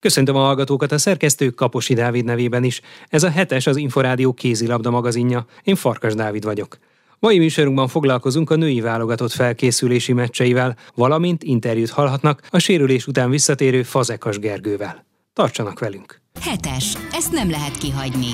Köszöntöm a hallgatókat a szerkesztő Kaposi Dávid nevében is. Ez a hetes az Inforádió kézilabda magazinja. Én Farkas Dávid vagyok. Mai műsorunkban foglalkozunk a női válogatott felkészülési meccseivel, valamint interjút hallhatnak a sérülés után visszatérő Fazekas Gergővel. Tartsanak velünk! Hetes. Ezt nem lehet kihagyni.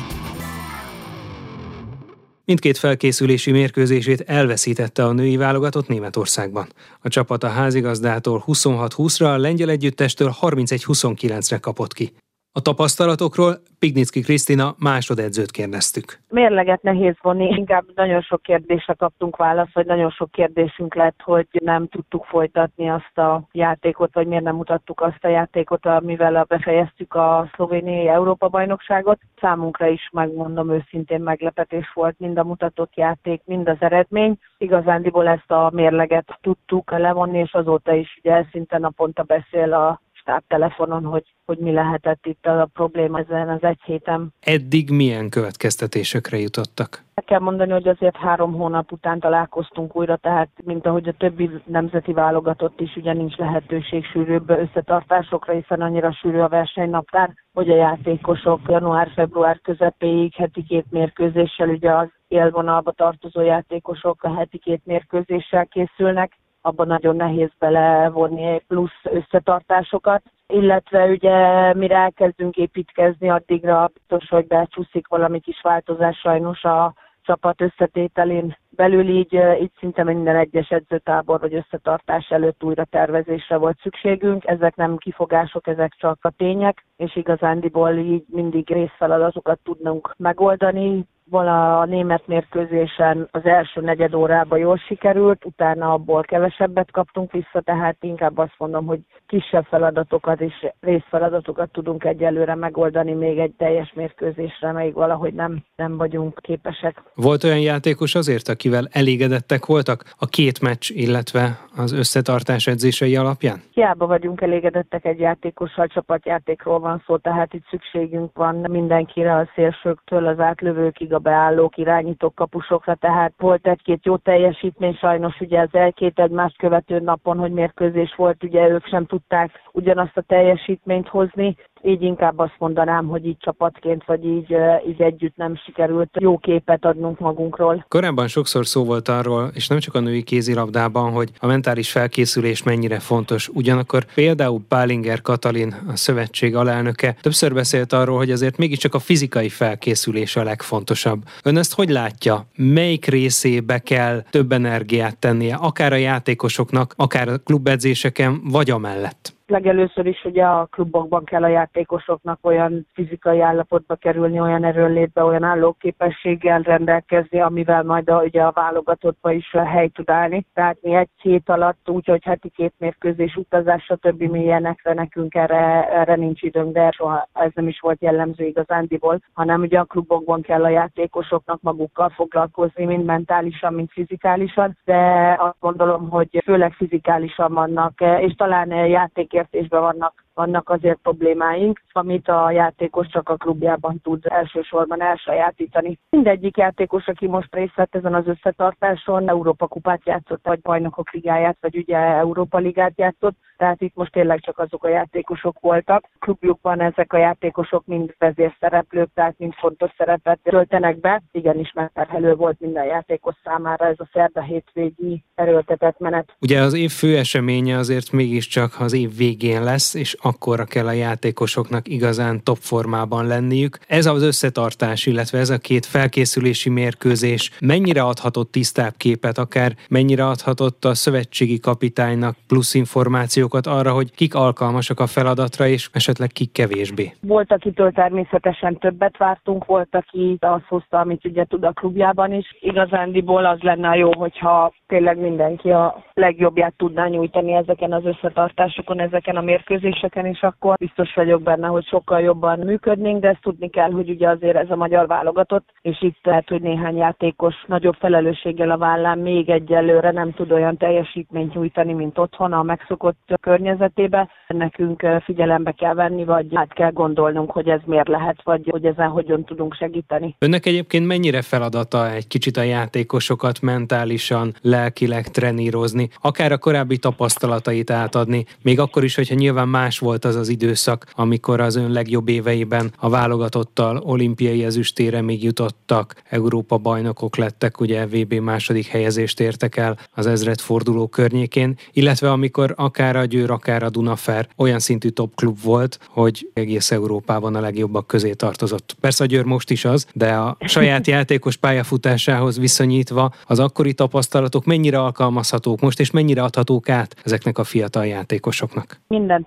Mindkét felkészülési mérkőzését elveszítette a női válogatott Németországban. A csapat a házigazdától 26-20-ra, a lengyel együttestől 31-29-re kapott ki. A tapasztalatokról Pignicki Krisztina másodedzőt kérdeztük. Mérleget nehéz vonni, inkább nagyon sok kérdésre kaptunk választ, vagy nagyon sok kérdésünk lett, hogy nem tudtuk folytatni azt a játékot, vagy miért nem mutattuk azt a játékot, amivel befejeztük a szlovéniai Európa-bajnokságot. Számunkra is megmondom őszintén meglepetés volt mind a mutatott játék, mind az eredmény. Igazándiból ezt a mérleget tudtuk levonni, és azóta is ugye szinte naponta beszél a telefonon, hogy, hogy mi lehetett itt a probléma ezen az egy héten. Eddig milyen következtetésekre jutottak? El kell mondani, hogy azért három hónap után találkoztunk újra, tehát mint ahogy a többi nemzeti válogatott is, ugye nincs lehetőség sűrűbb összetartásokra, hiszen annyira sűrű a versenynaptár, hogy a játékosok január-február közepéig heti két mérkőzéssel, ugye az élvonalba tartozó játékosok a heti két mérkőzéssel készülnek, abban nagyon nehéz belevonni plusz összetartásokat, illetve ugye mire elkezdünk építkezni, addigra biztos, hogy becsúszik valami kis változás sajnos a csapat összetételén belül így, így szinte minden egyes edzőtábor vagy összetartás előtt újra tervezésre volt szükségünk. Ezek nem kifogások, ezek csak a tények, és igazándiból így mindig részfeladatokat tudnunk megoldani, a német mérkőzésen az első negyed órában jól sikerült, utána abból kevesebbet kaptunk vissza, tehát inkább azt mondom, hogy kisebb feladatokat és részfeladatokat tudunk egyelőre megoldani még egy teljes mérkőzésre, még valahogy nem, nem vagyunk képesek. Volt olyan játékos azért, akivel elégedettek voltak a két meccs, illetve az összetartás edzései alapján? Hiába vagyunk elégedettek egy játékossal, csapatjátékról van szó, tehát itt szükségünk van mindenkire a szélsőktől az átlövőkig, a beállók, irányítók, kapusokra, tehát volt egy-két jó teljesítmény, sajnos ugye az egy-két egymást követő napon, hogy mérkőzés volt, ugye ők sem tudták ugyanazt a teljesítményt hozni, így inkább azt mondanám, hogy így csapatként, vagy így, így együtt nem sikerült jó képet adnunk magunkról. Korábban sokszor szó volt arról, és nem csak a női kézilabdában, hogy a mentális felkészülés mennyire fontos. Ugyanakkor például Pálinger Katalin, a szövetség alelnöke többször beszélt arról, hogy azért mégiscsak a fizikai felkészülés a legfontosabb. Ön ezt hogy látja? Melyik részébe kell több energiát tennie, akár a játékosoknak, akár a klubedzéseken, vagy amellett? Legelőször is ugye a klubokban kell a játékosoknak olyan fizikai állapotba kerülni, olyan erőnlétbe, olyan állóképességgel rendelkezni, amivel majd a, ugye a válogatottba is hely tud állni. Tehát mi egy hét alatt, úgyhogy heti két mérkőzés utazás, stb. mi ilyenekre nekünk erre, erre nincs időnk, de soha ez nem is volt jellemző igazándiból, hanem ugye a klubokban kell a játékosoknak magukkal foglalkozni, mind mentálisan, mind fizikálisan, de azt gondolom, hogy főleg fizikálisan vannak, és talán játék értésben vannak vannak azért problémáink, amit a játékos csak a klubjában tud elsősorban elsajátítani. Mindegyik játékos, aki most részt vett ezen az összetartáson, Európa kupát játszott, vagy bajnokok ligáját, vagy ugye Európa ligát játszott, tehát itt most tényleg csak azok a játékosok voltak. Klubjukban ezek a játékosok mind vezérszereplők, tehát mind fontos szerepet töltenek be. Igenis megterhelő volt minden játékos számára ez a szerda hétvégi erőltetett menet. Ugye az év fő eseménye azért mégiscsak az év végén lesz, és akkorra kell a játékosoknak igazán top formában lenniük. Ez az összetartás, illetve ez a két felkészülési mérkőzés mennyire adhatott tisztább képet, akár mennyire adhatott a szövetségi kapitánynak plusz információkat arra, hogy kik alkalmasak a feladatra, és esetleg kik kevésbé? Volt, akitől természetesen többet vártunk, volt, aki azt hozta, amit ugye tud a klubjában is. Igazándiból az lenne jó, hogyha tényleg mindenki a legjobbját tudná nyújtani ezeken az összetartásokon, ezeken a mérkőzéseken, és akkor biztos vagyok benne, hogy sokkal jobban működnénk, de ezt tudni kell, hogy ugye azért ez a magyar válogatott, és itt lehet, hogy néhány játékos nagyobb felelősséggel a vállán még egyelőre nem tud olyan teljesítményt nyújtani, mint otthon a megszokott környezetébe. Nekünk figyelembe kell venni, vagy át kell gondolnunk, hogy ez miért lehet, vagy hogy ezen hogyan tudunk segíteni. Önnek egyébként mennyire feladata egy kicsit a játékosokat mentálisan, lelkileg trenírozni, akár a korábbi tapasztalatait átadni, még akkor is, hogyha nyilván más volt az az időszak, amikor az ön legjobb éveiben a válogatottal olimpiai ezüstére még jutottak, Európa bajnokok lettek, ugye VB második helyezést értek el az ezred forduló környékén, illetve amikor akár a Győr, akár a Dunafer olyan szintű top klub volt, hogy egész Európában a legjobbak közé tartozott. Persze a Győr most is az, de a saját játékos pályafutásához viszonyítva az akkori tapasztalatok mennyire alkalmazhatók most, és mennyire adhatók át ezeknek a fiatal játékosoknak? Minden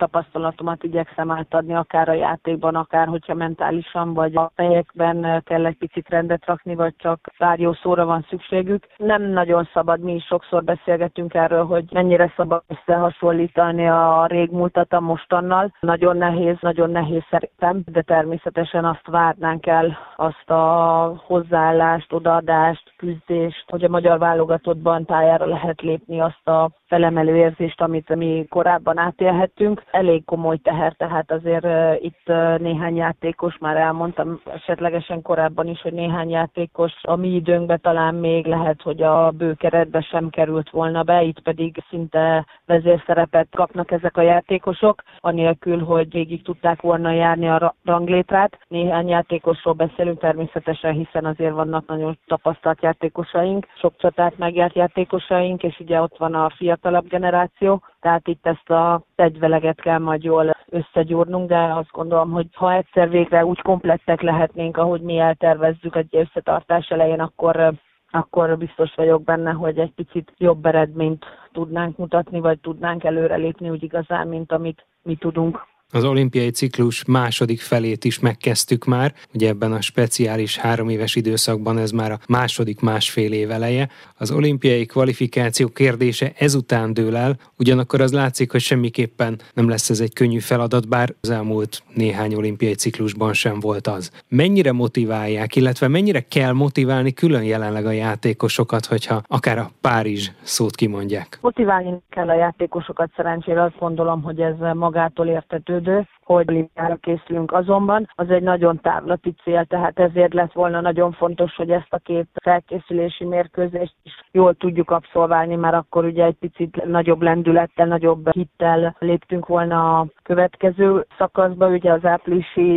tapasztalatomat igyekszem átadni, akár a játékban, akár hogyha mentálisan vagy a fejekben kell egy picit rendet rakni, vagy csak pár jó szóra van szükségük. Nem nagyon szabad, mi is sokszor beszélgetünk erről, hogy mennyire szabad összehasonlítani a régmúltat a mostannal. Nagyon nehéz, nagyon nehéz szerintem, de természetesen azt várnánk el, azt a hozzáállást, odaadást, küzdést, hogy a magyar válogatottban pályára lehet lépni azt a felemelő érzést, amit mi korábban átélhettünk. Elég komoly teher, tehát azért itt néhány játékos, már elmondtam esetlegesen korábban is, hogy néhány játékos a mi időnkben talán még lehet, hogy a bőkeretbe sem került volna be, itt pedig szinte vezérszerepet kapnak ezek a játékosok, anélkül, hogy végig tudták volna járni a ranglétrát. Néhány játékosról beszélünk természetesen, hiszen azért vannak nagyon tapasztalt játékosaink, sok csatát megjárt játékosaink, és ugye ott van a fiatalabb generáció, tehát itt ezt a egyveleget kell majd jól összegyúrnunk, de azt gondolom, hogy ha egyszer végre úgy komplettek lehetnénk, ahogy mi eltervezzük egy összetartás elején, akkor akkor biztos vagyok benne, hogy egy picit jobb eredményt tudnánk mutatni, vagy tudnánk előrelépni úgy igazán, mint amit mi tudunk. Az olimpiai ciklus második felét is megkezdtük már, ugye ebben a speciális három éves időszakban ez már a második másfél év eleje. Az olimpiai kvalifikáció kérdése ezután dől el, ugyanakkor az látszik, hogy semmiképpen nem lesz ez egy könnyű feladat, bár az elmúlt néhány olimpiai ciklusban sem volt az. Mennyire motiválják, illetve mennyire kell motiválni külön jelenleg a játékosokat, hogyha akár a Párizs szót kimondják? Motiválni kell a játékosokat, szerencsére azt gondolom, hogy ez magától értető this hogy olimpiára készülünk. Azonban az egy nagyon távlati cél, tehát ezért lett volna nagyon fontos, hogy ezt a két felkészülési mérkőzést is jól tudjuk abszolválni, mert akkor ugye egy picit nagyobb lendülettel, nagyobb hittel léptünk volna a következő szakaszba, ugye az áprilisi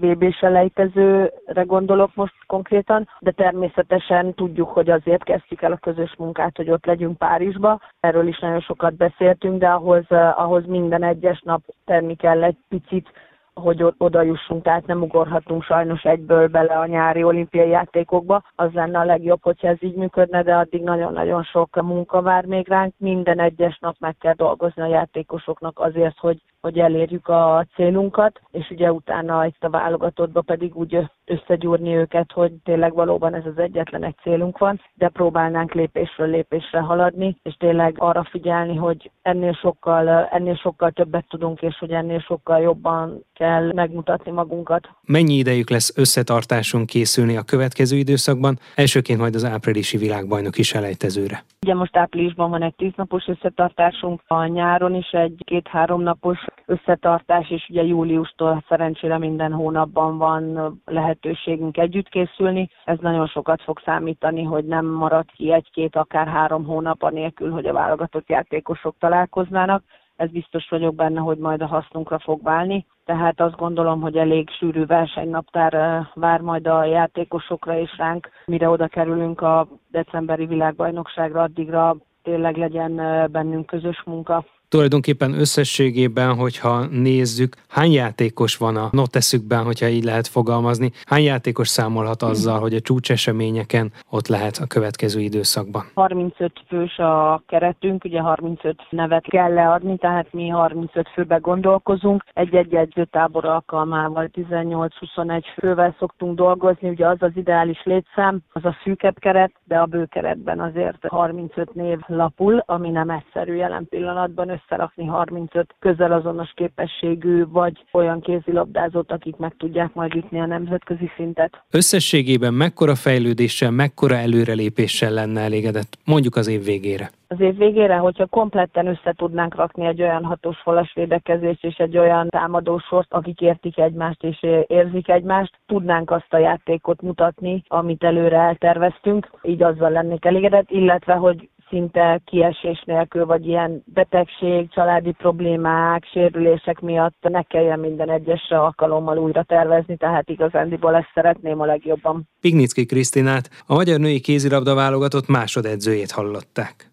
bb selejtezőre gondolok most konkrétan, de természetesen tudjuk, hogy azért kezdjük el a közös munkát, hogy ott legyünk Párizsba. Erről is nagyon sokat beszéltünk, de ahhoz, ahhoz minden egyes nap tenni kell egy picit hogy oda jussunk, tehát nem ugorhatunk sajnos egyből bele a nyári olimpiai játékokba. Az lenne a legjobb, hogyha ez így működne, de addig nagyon-nagyon sok munka vár még ránk. Minden egyes nap meg kell dolgozni a játékosoknak azért, hogy hogy elérjük a célunkat, és ugye utána itt a válogatottba pedig úgy összegyúrni őket, hogy tényleg valóban ez az egyetlen egy célunk van, de próbálnánk lépésről lépésre haladni, és tényleg arra figyelni, hogy ennél sokkal, ennél sokkal többet tudunk, és hogy ennél sokkal jobban kell megmutatni magunkat. Mennyi idejük lesz összetartáson készülni a következő időszakban, elsőként majd az áprilisi világbajnok is elejtezőre? Ugye most áprilisban van egy tíznapos összetartásunk, a nyáron is egy két-három napos összetartás, és ugye júliustól szerencsére minden hónapban van lehetőségünk együtt készülni. Ez nagyon sokat fog számítani, hogy nem marad ki egy-két, akár három hónap anélkül, hogy a válogatott játékosok találkoznának. Ez biztos vagyok benne, hogy majd a hasznunkra fog válni. Tehát azt gondolom, hogy elég sűrű versenynaptár vár majd a játékosokra és ránk, mire oda kerülünk a decemberi világbajnokságra, addigra tényleg legyen bennünk közös munka. Tulajdonképpen összességében, hogyha nézzük, hány játékos van a noteszükben, hogyha így lehet fogalmazni, hány játékos számolhat azzal, hogy a csúcseseményeken ott lehet a következő időszakban? 35 fős a keretünk, ugye 35 nevet kell leadni, tehát mi 35 főbe gondolkozunk. Egy-egy edzőtábor alkalmával 18-21 fővel szoktunk dolgozni, ugye az az ideális létszám, az a szűkebb keret, de a bőkeretben azért 35 név lapul, ami nem egyszerű jelen pillanatban összerakni 35 közel azonos képességű, vagy olyan kézilabdázót, akik meg tudják majd ütni a nemzetközi szintet. Összességében mekkora fejlődéssel, mekkora előrelépéssel lenne elégedett mondjuk az év végére? az év végére, hogyha kompletten össze tudnánk rakni egy olyan hatós falas védekezést és egy olyan támadósort, akik értik egymást és érzik egymást, tudnánk azt a játékot mutatni, amit előre elterveztünk, így azzal lennék elégedett, illetve hogy szinte kiesés nélkül, vagy ilyen betegség, családi problémák, sérülések miatt ne kelljen minden egyes alkalommal újra tervezni, tehát igazándiból ezt szeretném a legjobban. Pignicki Krisztinát, a magyar női kézilabda válogatott másodedzőjét hallották.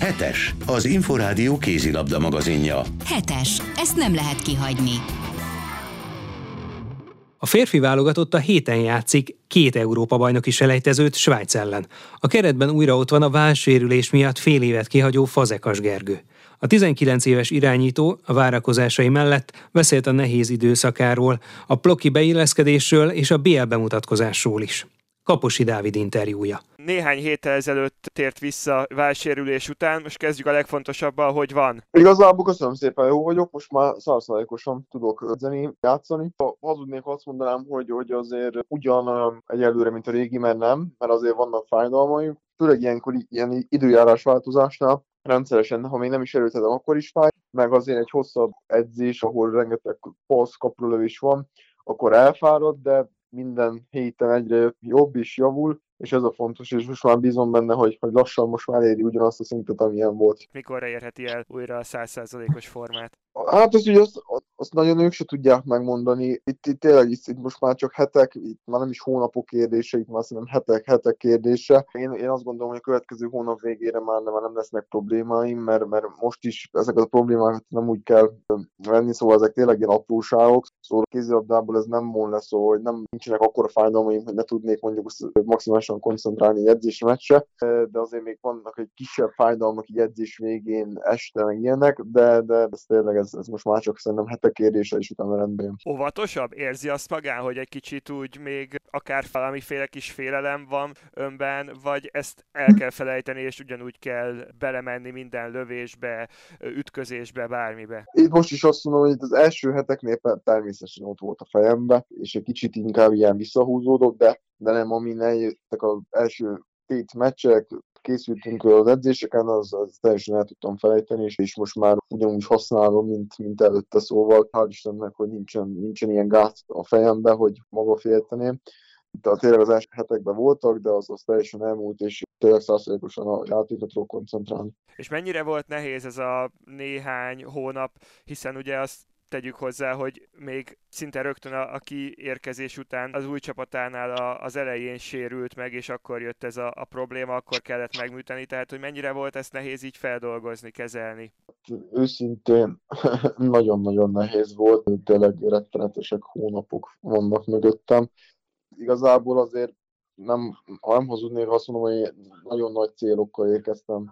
Hetes, az Inforádió kézilabda magazinja. Hetes, ezt nem lehet kihagyni. A férfi válogatott a héten játszik két Európa-bajnoki selejtezőt Svájc ellen. A keretben újra ott van a válsérülés miatt fél évet kihagyó Fazekas Gergő. A 19 éves irányító a várakozásai mellett beszélt a nehéz időszakáról, a ploki beilleszkedésről és a BL bemutatkozásról is. Kaposi Dávid interjúja. Néhány héttel ezelőtt tért vissza válsérülés után, most kezdjük a legfontosabbal, hogy van. Igazából köszönöm szépen, jó vagyok, most már százszázalékosan tudok edzeni, játszani. Ha hazudnék, azt mondanám, hogy, hogy azért ugyan egyelőre, mint a régi, mert nem, mert azért vannak fájdalmaim, főleg ilyenkor ilyen időjárás változásnál, rendszeresen, ha még nem is erőtedem, akkor is fáj, meg azért egy hosszabb edzés, ahol rengeteg passz, kapulövés van, akkor elfárad, de minden héten egyre jobb is javul, és ez a fontos, és most már bízom benne, hogy, hogy lassan most már éri ugyanazt a szintet, amilyen volt. Mikor érheti el újra a százszázalékos formát? Hát az ugye azt, azt nagyon ők se tudják megmondani. Itt, itt tényleg itt, itt most már csak hetek, itt már nem is hónapok kérdése, itt már szerintem hetek, hetek kérdése. Én, én azt gondolom, hogy a következő hónap végére már nem, nem lesznek problémáim, mert, mert most is ezeket a problémákat nem úgy kell venni, szóval ezek tényleg ilyen apróságok. Szóval a kézilabdából ez nem lesz, szóval, hogy nem nincsenek akkora fájdalmaim, hogy ne tudnék mondjuk maximálisan koncentrálni egy edzés meccse, de azért még vannak egy kisebb fájdalmak egy edzés végén este, meg ilyenek, de, de ez tényleg ez, ez most már csak szerintem hetek kérdése, és utána rendben Óvatosabb? Érzi azt magán, hogy egy kicsit úgy még akár valamiféle kis félelem van önben, vagy ezt el kell felejteni, és ugyanúgy kell belemenni minden lövésbe, ütközésbe, bármibe? Itt most is azt mondom, hogy itt az első heteknél természetesen ott volt a fejembe, és egy kicsit inkább ilyen visszahúzódott, de, de nem, ami eljöttek az első két meccsek, készültünk az edzéseken, az, az teljesen el tudtam felejteni, és, és most már ugyanúgy használom, mint, mint előtte, szóval hál' Istennek, hogy nincsen, nincsen ilyen gát a fejembe, hogy maga félteném. Tehát tényleg az első hetekben voltak, de az, az teljesen elmúlt, és tényleg százalékosan a játékra tudok koncentrálni. És mennyire volt nehéz ez a néhány hónap, hiszen ugye azt tegyük hozzá, hogy még szinte rögtön a, a kiérkezés után az új csapatánál a, az elején sérült meg, és akkor jött ez a, a probléma, akkor kellett megműteni, tehát hogy mennyire volt ezt nehéz így feldolgozni, kezelni? Őszintén nagyon-nagyon nehéz volt, tényleg rettenetesek hónapok vannak mögöttem. Igazából azért nem, ha nem hazudnék, azt mondom, hogy nagyon nagy célokkal érkeztem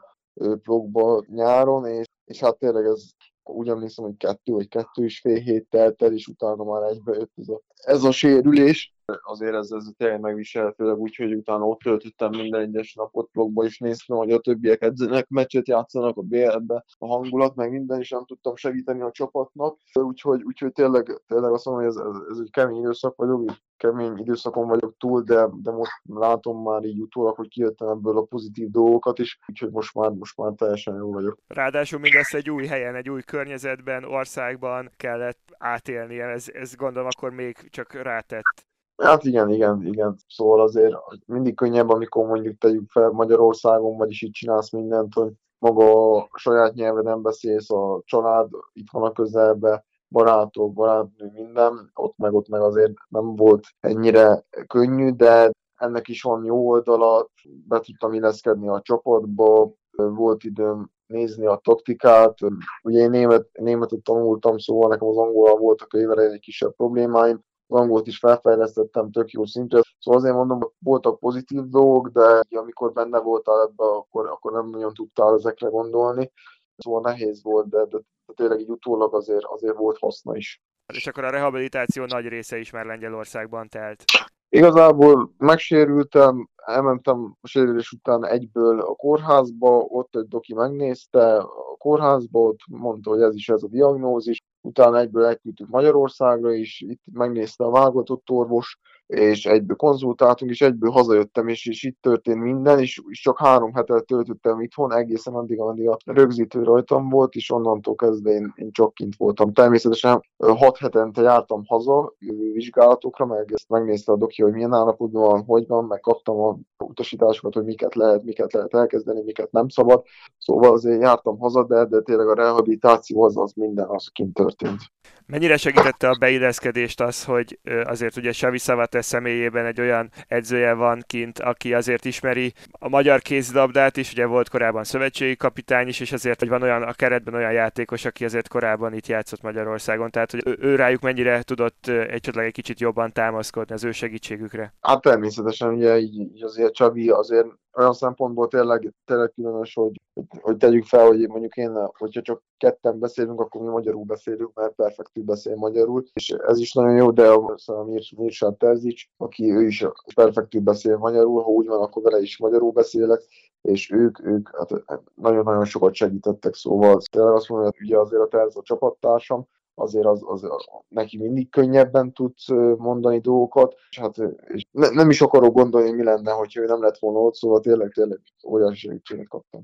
blogba nyáron, és, és hát tényleg ez úgy emlékszem, hogy kettő vagy kettő és fél hét telt el, és utána már egybe jött ez a, ez a sérülés. Azért ez, ez tényleg megviselhetőleg úgy, hogy utána ott töltöttem minden egyes napot blogba, és néztem, hogy a többiek edzenek, meccset játszanak a BL-be, a hangulat, meg minden, is nem tudtam segíteni a csapatnak. Úgyhogy, úgyhogy tényleg, tényleg azt mondom, hogy ez, ez, ez egy kemény időszak vagyok, kemény időszakon vagyok túl, de, de most látom már így utólag, hogy kijöttem ebből a pozitív dolgokat is, úgyhogy most már, most már teljesen jó vagyok. Ráadásul mindezt egy új helyen, egy új környezetben, országban kellett átélnie, ez, ez gondolom akkor még csak rátett. Hát igen, igen, igen. Szóval azért mindig könnyebb, amikor mondjuk tegyük fel Magyarországon, vagyis itt csinálsz mindent, hogy maga a saját nyelveden beszélsz, a család itt van a közelbe, barátok, barátnő, minden, ott meg ott meg azért nem volt ennyire könnyű, de ennek is van jó oldala, be tudtam illeszkedni a csapatba, volt időm nézni a taktikát. Ugye én német, németet tanultam, szóval nekem az angolal voltak évvel egy kisebb problémáim, az angolt is felfejlesztettem tök jó szintre. Szóval azért mondom, hogy voltak pozitív dolgok, de amikor benne voltál ebbe, akkor, akkor nem nagyon tudtál ezekre gondolni. Szóval nehéz volt, de, de, de tényleg így utólag azért, azért volt haszna is. És akkor a rehabilitáció nagy része is már Lengyelországban telt. Igazából megsérültem, elmentem a sérülés után egyből a kórházba, ott egy doki megnézte a kórházba, ott mondta, hogy ez is ez a diagnózis, utána egyből elküldtük Magyarországra is, itt megnézte a válogatott orvos, és egyből konzultáltunk, és egyből hazajöttem, és, és itt történt minden, és, és csak három hetet töltöttem itthon, egészen addig, amíg a rögzítő rajtam volt, és onnantól kezdve én, én csak kint voltam. Természetesen hat hetente jártam haza vizsgálatokra, meg ezt megnézte a doki, hogy milyen állapotban van, hogy van, meg kaptam a utasításokat, hogy miket lehet, miket lehet elkezdeni, miket nem szabad. Szóval azért jártam haza, de, de tényleg a rehabilitáció az, az minden az kint történt. Mennyire segítette a beilleszkedést az, hogy azért ugye Xavi Szavates személyében egy olyan edzője van kint, aki azért ismeri a magyar kézilabdát is, ugye volt korábban szövetségi kapitány is, és azért, hogy van olyan a keretben olyan játékos, aki azért korábban itt játszott Magyarországon, tehát hogy ő, ő rájuk mennyire tudott egy egy kicsit jobban támaszkodni az ő segítségükre? Hát természetesen ugye így, így azért Csabi azért olyan szempontból tényleg, tényleg különös, hogy, hogy tegyük fel, hogy mondjuk én, hogyha csak ketten beszélünk, akkor mi magyarul beszélünk, mert perfektül beszél magyarul, és ez is nagyon jó, de a Mirsa Terzic, aki ő is perfektül beszél magyarul, ha úgy van, akkor vele is magyarul beszélek, és ők, ők hát nagyon-nagyon sokat segítettek, szóval tényleg azt mondom, hogy ugye azért a Terz a csapattársam, azért az, az, neki mindig könnyebben tud mondani dolgokat, és hát és ne, nem is akarok gondolni, mi lenne, hogyha ő nem lett volna ott, szóval tényleg, tényleg óriási segítséget kaptam.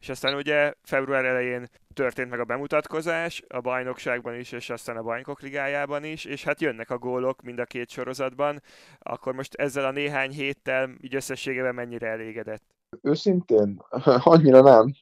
És aztán ugye február elején történt meg a bemutatkozás a bajnokságban is, és aztán a bajnokok ligájában is, és hát jönnek a gólok mind a két sorozatban. Akkor most ezzel a néhány héttel így összességében mennyire elégedett? Őszintén, annyira nem.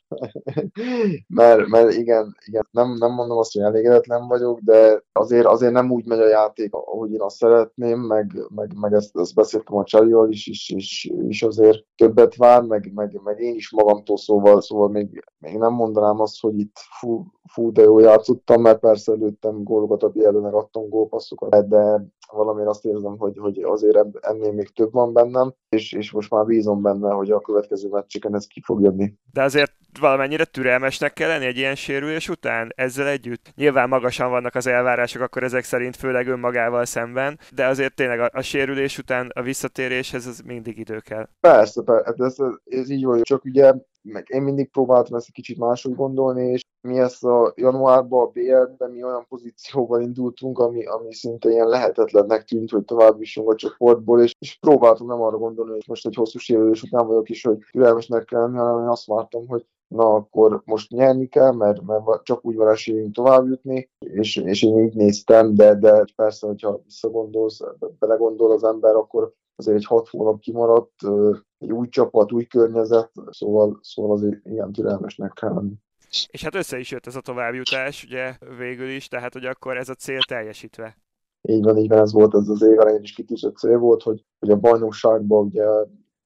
mert, mert igen, igen nem, nem mondom azt, hogy elégedetlen vagyok, de azért, azért nem úgy megy a játék, ahogy én azt szeretném, meg, meg, meg ezt, ezt beszéltem a Csarival is, és, és, és azért többet vár, meg, meg, meg én is magamtól, szóval, szóval még, még nem mondanám azt, hogy itt fú, fú de jól játszottam, mert persze előttem gólokat a Bielőnek adtam gólpasszokat, de valamiért azt érzem, hogy, hogy azért ennél még több van bennem, és, és most már bízom benne, hogy a következő meccseken ez ki fog jönni. De azért valamennyire türelmesnek kell lenni egy ilyen sérülés után ezzel együtt? Nyilván magasan vannak az elvárások, akkor ezek szerint főleg önmagával szemben, de azért tényleg a, a sérülés után a visszatéréshez az mindig idő kell. Persze, persze hát ez, ez így van, csak ugye meg én mindig próbáltam ezt egy kicsit máshogy gondolni, és mi ezt a januárban a BL-ben mi olyan pozícióval indultunk, ami, ami szinte ilyen lehetetlennek tűnt, hogy tovább jussunk a csoportból, és, és próbáltam nem arra gondolni, hogy most egy hosszú sérülés után vagyok is, hogy türelmesnek kell lenni, hanem én azt vártam, hogy na akkor most nyerni kell, mert, mert csak úgy van esélyünk tovább jutni, és, és én így néztem, de, de persze, hogyha visszagondolsz, belegondol az ember, akkor azért egy hat hónap kimaradt, egy új csapat, új környezet, szóval, szóval azért ilyen türelmesnek kell lenni. És hát össze is jött ez a továbbjutás, ugye végül is, tehát hogy akkor ez a cél teljesítve. Így van, így van, ez volt ez az év elején is kitűzött cél volt, hogy, hogy a bajnokságban ugye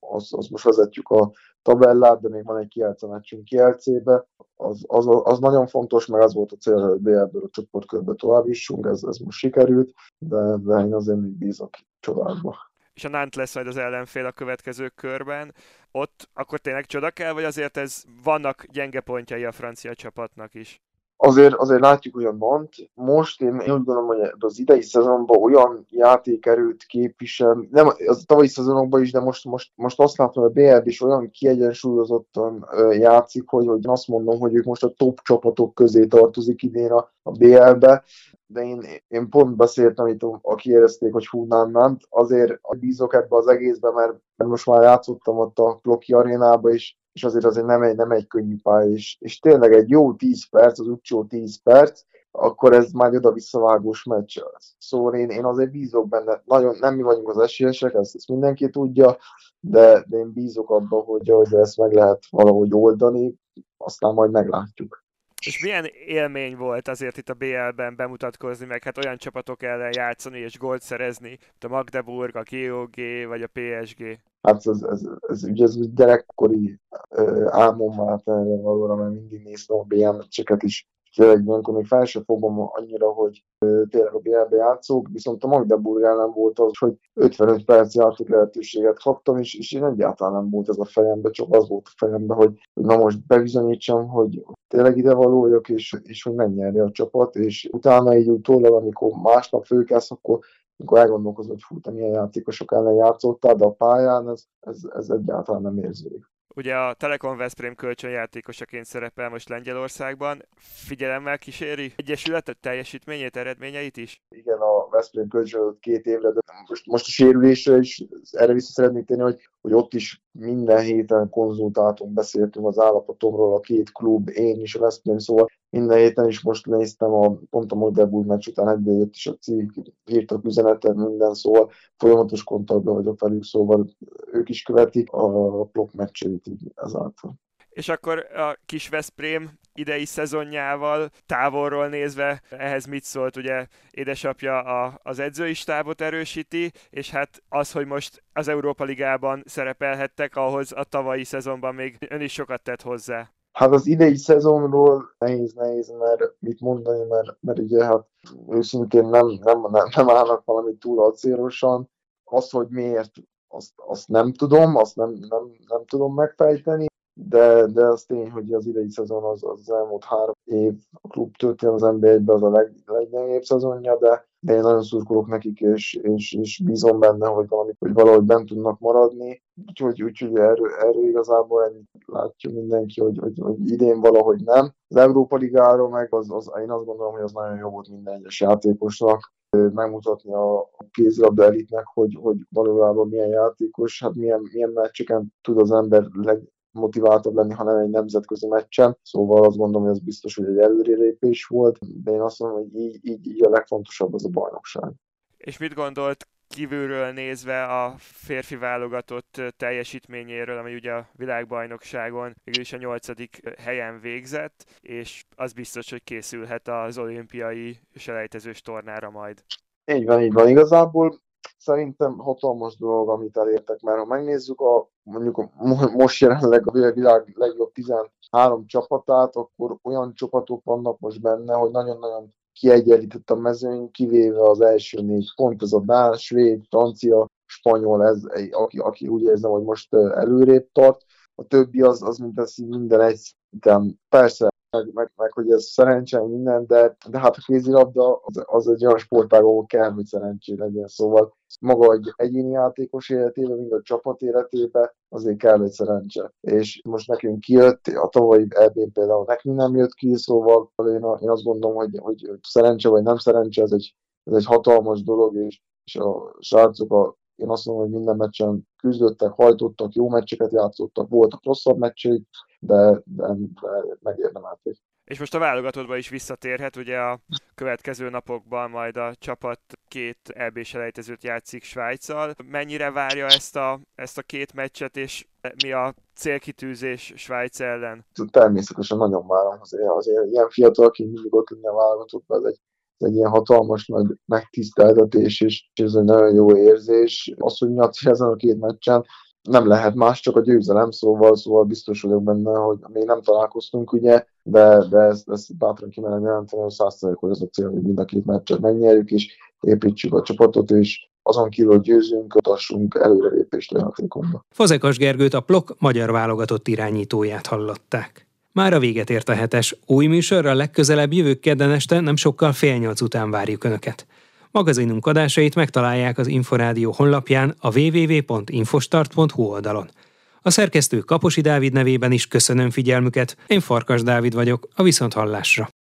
azt, az most vezetjük a tabellát, de még van egy kielce meccsünk kielcébe. Az, az, az, nagyon fontos, mert az volt a cél, hogy BL-ből a csoportkörbe tovább jussunk, ez, ez most sikerült, de, de én azért még bízok csodákba és a Nant lesz majd az ellenfél a következő körben. Ott akkor tényleg csoda kell, vagy azért ez vannak gyenge pontjai a francia csapatnak is? Azért, azért látjuk, hogy a Nant most én, én úgy gondolom, hogy az idei szezonban olyan játékerőt képvisel, nem az tavalyi szezonokban is, de most, most, most azt látom, hogy a BRD is olyan kiegyensúlyozottan játszik, hogy, hogy azt mondom, hogy ők most a top csapatok közé tartozik idén a, a BL-be de én, én pont beszéltem itt, aki érezték, hogy hú, nem, nem, azért bízok ebbe az egészbe, mert, most már játszottam ott a Ploki arénába, és, és azért azért nem egy, nem egy könnyű pálya, és, és tényleg egy jó 10 perc, az utcsó 10 perc, akkor ez már oda-visszavágós meccs. Szóval én, én azért bízok benne, nagyon nem mi vagyunk az esélyesek, ezt, ezt mindenki tudja, de, de én bízok abban, hogy, hogy ezt meg lehet valahogy oldani, aztán majd meglátjuk. És milyen élmény volt azért itt a BL-ben bemutatkozni, meg hát olyan csapatok ellen játszani és gólt szerezni, mint a Magdeburg, a GOG vagy a PSG? Hát ez, ez, ez, ugye ez gyerekkori álmom már valóra, mert mindig néztem a BL meccseket is tényleg ilyenkor még fel sem fogom annyira, hogy tényleg a BL-be játszók, viszont a Magdeburg ellen volt az, hogy 55 perc játék lehetőséget kaptam, és, és én egyáltalán nem volt ez a fejembe, csak az volt a fejembe, hogy na most bebizonyítsam, hogy tényleg ide való vagyok, és, és hogy megnyerje a csapat, és utána így utólag, amikor másnap fölkelsz, akkor amikor elgondolkozol, hogy fú, te milyen játékosok ellen játszottál, de a pályán ez, ez, ez egyáltalán nem érződik ugye a Telekom Veszprém kölcsönjátékosaként szerepel most Lengyelországban. Figyelemmel kíséri Egyesületet teljesítményét, eredményeit is? Igen, a Veszprém kölcsön két évre, de most, most a sérülésre is erre vissza szeretnék tenni, hogy, hogy ott is minden héten konzultáltunk, beszéltünk az állapotomról, a két klub, én is a Veszprém, szóval minden héten is most néztem a, pont a Magdeburg meccs után egyből is a cikk, írtak üzenetet, minden, szóval folyamatos kontaktban vagyok velük, szóval ők is követik a plok meccseit ezáltal. És akkor a kis Veszprém idei szezonjával távolról nézve ehhez mit szólt? Ugye édesapja a, az edzői stábot erősíti, és hát az, hogy most az Európa Ligában szerepelhettek, ahhoz a tavalyi szezonban még ön is sokat tett hozzá. Hát az idei szezonról nehéz, nehéz, mert mit mondani, mert, mert ugye hát őszintén nem, nem, nem, nem állnak valami túl acélosan. Az, hogy miért, azt, azt nem tudom, azt nem, nem, nem tudom megfejteni, de, de az tény, hogy az idei szezon az, az elmúlt három év a klub történet az nba az a leg, leggyengébb szezonja, de, de én nagyon szurkolok nekik, és, és, és bízom benne, hogy, valami, hogy valahogy bent tudnak maradni. Úgyhogy, úgyhogy erről, erről igazából látja mindenki, hogy, hogy, hogy, idén valahogy nem. Az Európa Ligáról meg az, az, én azt gondolom, hogy az nagyon jó volt minden egyes játékosnak megmutatni a kézilabda elitnek, hogy, hogy valójában milyen játékos, hát milyen, milyen meccseken tud az ember leg, motiváltabb lenni, hanem egy nemzetközi meccsen. Szóval azt gondolom, hogy ez biztos, hogy egy előrelépés volt, de én azt mondom, hogy így, így, így a legfontosabb az a bajnokság. És mit gondolt kívülről nézve a férfi válogatott teljesítményéről, ami ugye a világbajnokságon is a nyolcadik helyen végzett, és az biztos, hogy készülhet az olimpiai selejtezős tornára majd. Így van, így van. Igazából szerintem hatalmas dolog, amit elértek, mert ha megnézzük a mondjuk a, most jelenleg a világ legjobb 13 csapatát, akkor olyan csapatok vannak most benne, hogy nagyon-nagyon kiegyenlített a mezőny, kivéve az első négy pont, ez a Dán, Svéd, Francia, Spanyol, ez, aki, aki úgy érzem, hogy most előrébb tart. A többi az, az mint az minden egy szinten. Persze meg, meg, meg hogy ez szerencse, minden, de, de hát a kézilabda az, az egy olyan sportág, ahol kell, hogy szerencsé legyen. Szóval maga egy egyéni játékos életében, mint a csapat életében, azért kell egy szerencse. És most nekünk kijött, a tavalyi eb például nekünk nem jött ki, szóval én, én azt gondolom, hogy, hogy szerencse vagy nem szerencse, ez egy, ez egy hatalmas dolog, és, és a srácok a én azt mondom, hogy minden meccsen küzdöttek, hajtottak, jó meccseket játszottak, voltak rosszabb meccsek, de, de, de megérdemelték. És most a válogatottba is visszatérhet, ugye a következő napokban majd a csapat két eb selejtezőt játszik Svájccal. Mennyire várja ezt a, ezt a két meccset, és mi a célkitűzés Svájc ellen? Természetesen nagyon várom, azért, azért ilyen fiatal, aki mindig ott lenni a válogatottban, ez egy egy ilyen hatalmas nagy megtiszteltetés, és ez egy nagyon jó érzés. Az, hogy nyaci ezen a két meccsen, nem lehet más, csak a győzelem, szóval, szóval biztos vagyok benne, hogy még nem találkoztunk, ugye, de, de ezt, ezt bátran kimerem jelenteni, hogy százszerűk, ez a cél, hogy mind a két meccset megnyerjük, és építsük a csapatot, és azon kívül, hogy győzünk, utassunk előrelépést a játékunkba. Fazekas Gergőt a Plok magyar válogatott irányítóját hallották. Már a véget ért a hetes. Új műsorra legközelebb jövő kedden este nem sokkal fél nyolc után várjuk Önöket. Magazinunk adásait megtalálják az Inforádió honlapján a www.infostart.hu oldalon. A szerkesztő Kaposi Dávid nevében is köszönöm figyelmüket, én Farkas Dávid vagyok, a Viszonthallásra.